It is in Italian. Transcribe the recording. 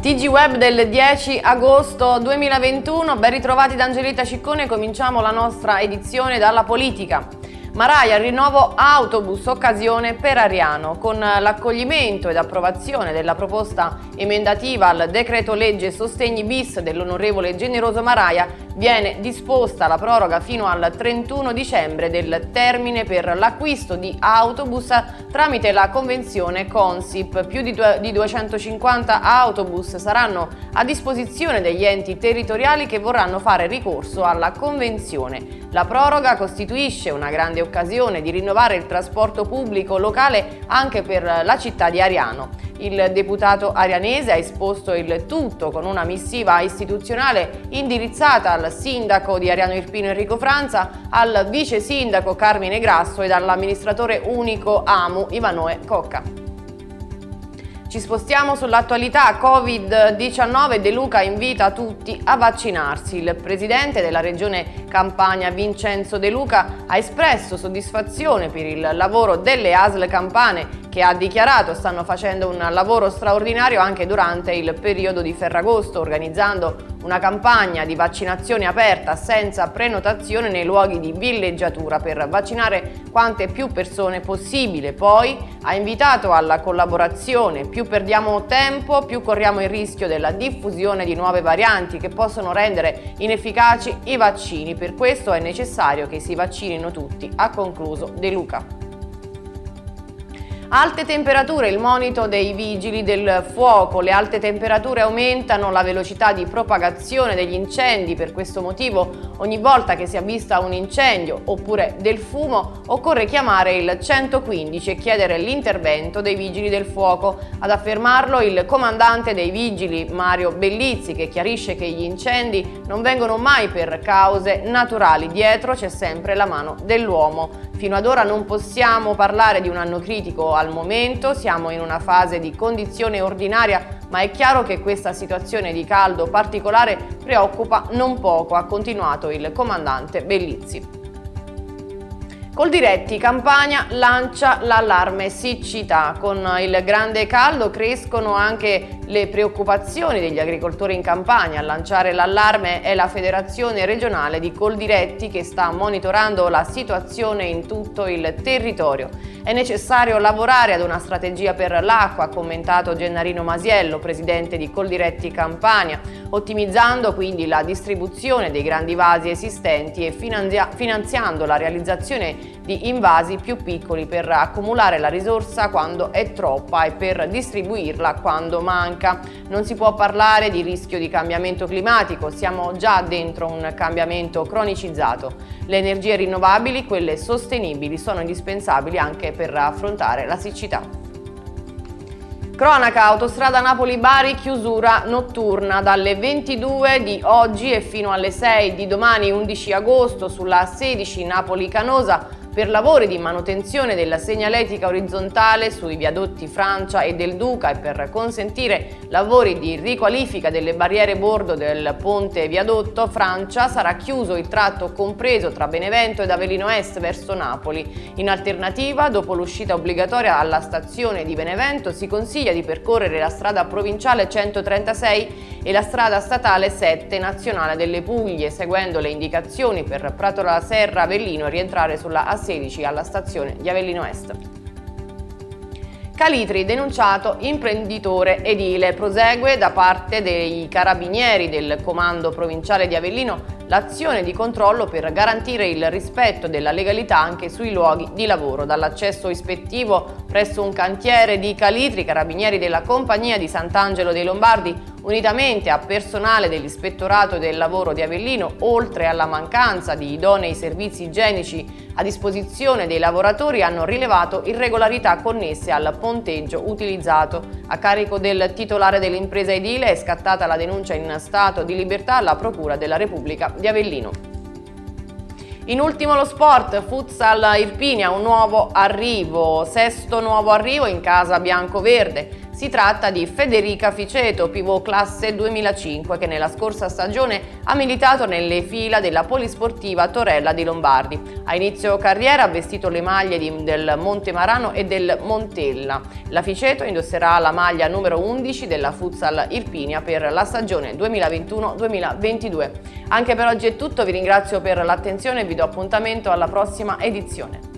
TG Web del 10 agosto 2021, ben ritrovati da Angelita Ciccone, cominciamo la nostra edizione dalla politica. Maraia, rinnovo autobus, occasione per Ariano. Con l'accoglimento ed approvazione della proposta emendativa al decreto legge sostegni bis dell'onorevole Generoso Maraia, viene disposta la proroga fino al 31 dicembre del termine per l'acquisto di autobus tramite la convenzione Consip. Più di 250 autobus saranno a disposizione degli enti territoriali che vorranno fare ricorso alla convenzione. La proroga costituisce una grande occasione di rinnovare il trasporto pubblico locale anche per la città di Ariano. Il deputato arianese ha esposto il tutto con una missiva istituzionale indirizzata al sindaco di Ariano Irpino Enrico Franza, al vice sindaco Carmine Grasso ed all'amministratore unico AMU Ivanoe Cocca. Ci spostiamo sull'attualità Covid-19. De Luca invita tutti a vaccinarsi. Il presidente della regione Campania, Vincenzo De Luca, ha espresso soddisfazione per il lavoro delle ASL Campane che ha dichiarato stanno facendo un lavoro straordinario anche durante il periodo di Ferragosto, organizzando una campagna di vaccinazione aperta senza prenotazione nei luoghi di villeggiatura per vaccinare quante più persone possibile. Poi ha invitato alla collaborazione, più perdiamo tempo, più corriamo il rischio della diffusione di nuove varianti che possono rendere inefficaci i vaccini. Per questo è necessario che si vaccinino tutti, ha concluso De Luca. Alte temperature, il monito dei vigili del fuoco. Le alte temperature aumentano la velocità di propagazione degli incendi. Per questo motivo, ogni volta che si avvista un incendio oppure del fumo, occorre chiamare il 115 e chiedere l'intervento dei vigili del fuoco. Ad affermarlo il comandante dei vigili, Mario Bellizzi, che chiarisce che gli incendi non vengono mai per cause naturali. Dietro c'è sempre la mano dell'uomo. Fino ad ora non possiamo parlare di un anno critico al momento, siamo in una fase di condizione ordinaria, ma è chiaro che questa situazione di caldo particolare preoccupa non poco, ha continuato il comandante Bellizzi. Coldiretti Campania lancia l'allarme siccità. Con il grande caldo crescono anche le preoccupazioni degli agricoltori in Campania. A lanciare l'allarme è la Federazione regionale di Coldiretti che sta monitorando la situazione in tutto il territorio. È necessario lavorare ad una strategia per l'acqua, ha commentato Gennarino Masiello, presidente di Coldiretti Campania, ottimizzando quindi la distribuzione dei grandi vasi esistenti e finanziando la realizzazione di invasi più piccoli per accumulare la risorsa quando è troppa e per distribuirla quando manca. Non si può parlare di rischio di cambiamento climatico, siamo già dentro un cambiamento cronicizzato. Le energie rinnovabili, quelle sostenibili, sono indispensabili anche per affrontare la siccità. Cronaca, autostrada Napoli-Bari, chiusura notturna dalle 22 di oggi e fino alle 6 di domani 11 agosto sulla 16 Napoli-Canosa per lavori di manutenzione della segnaletica orizzontale sui viadotti Francia e del Duca e per consentire lavori di riqualifica delle barriere bordo del ponte viadotto Francia sarà chiuso il tratto compreso tra Benevento ed Avellino Est verso Napoli. In alternativa, dopo l'uscita obbligatoria alla stazione di Benevento, si consiglia di percorrere la strada provinciale 136 e la strada statale 7 nazionale delle Puglie, seguendo le indicazioni per Pratola Serra Avellino e rientrare sulla A 16 alla stazione di Avellino Est. Calitri denunciato imprenditore edile. Prosegue da parte dei carabinieri del comando provinciale di Avellino l'azione di controllo per garantire il rispetto della legalità anche sui luoghi di lavoro. Dall'accesso ispettivo presso un cantiere di Calitri, carabinieri della compagnia di Sant'Angelo dei Lombardi Unitamente a personale dell'Ispettorato del Lavoro di Avellino, oltre alla mancanza di idonei servizi igienici a disposizione dei lavoratori, hanno rilevato irregolarità connesse al ponteggio utilizzato. A carico del titolare dell'impresa edile è scattata la denuncia in stato di libertà alla Procura della Repubblica di Avellino. In ultimo lo sport, futsal Irpinia, un nuovo arrivo, sesto nuovo arrivo in casa bianco-verde. Si tratta di Federica Ficeto, pivot classe 2005, che nella scorsa stagione ha militato nelle fila della polisportiva Torella di Lombardi. A inizio carriera ha vestito le maglie di, del Montemarano e del Montella. La Ficeto indosserà la maglia numero 11 della Futsal Irpinia per la stagione 2021-2022. Anche per oggi è tutto, vi ringrazio per l'attenzione e vi do appuntamento alla prossima edizione.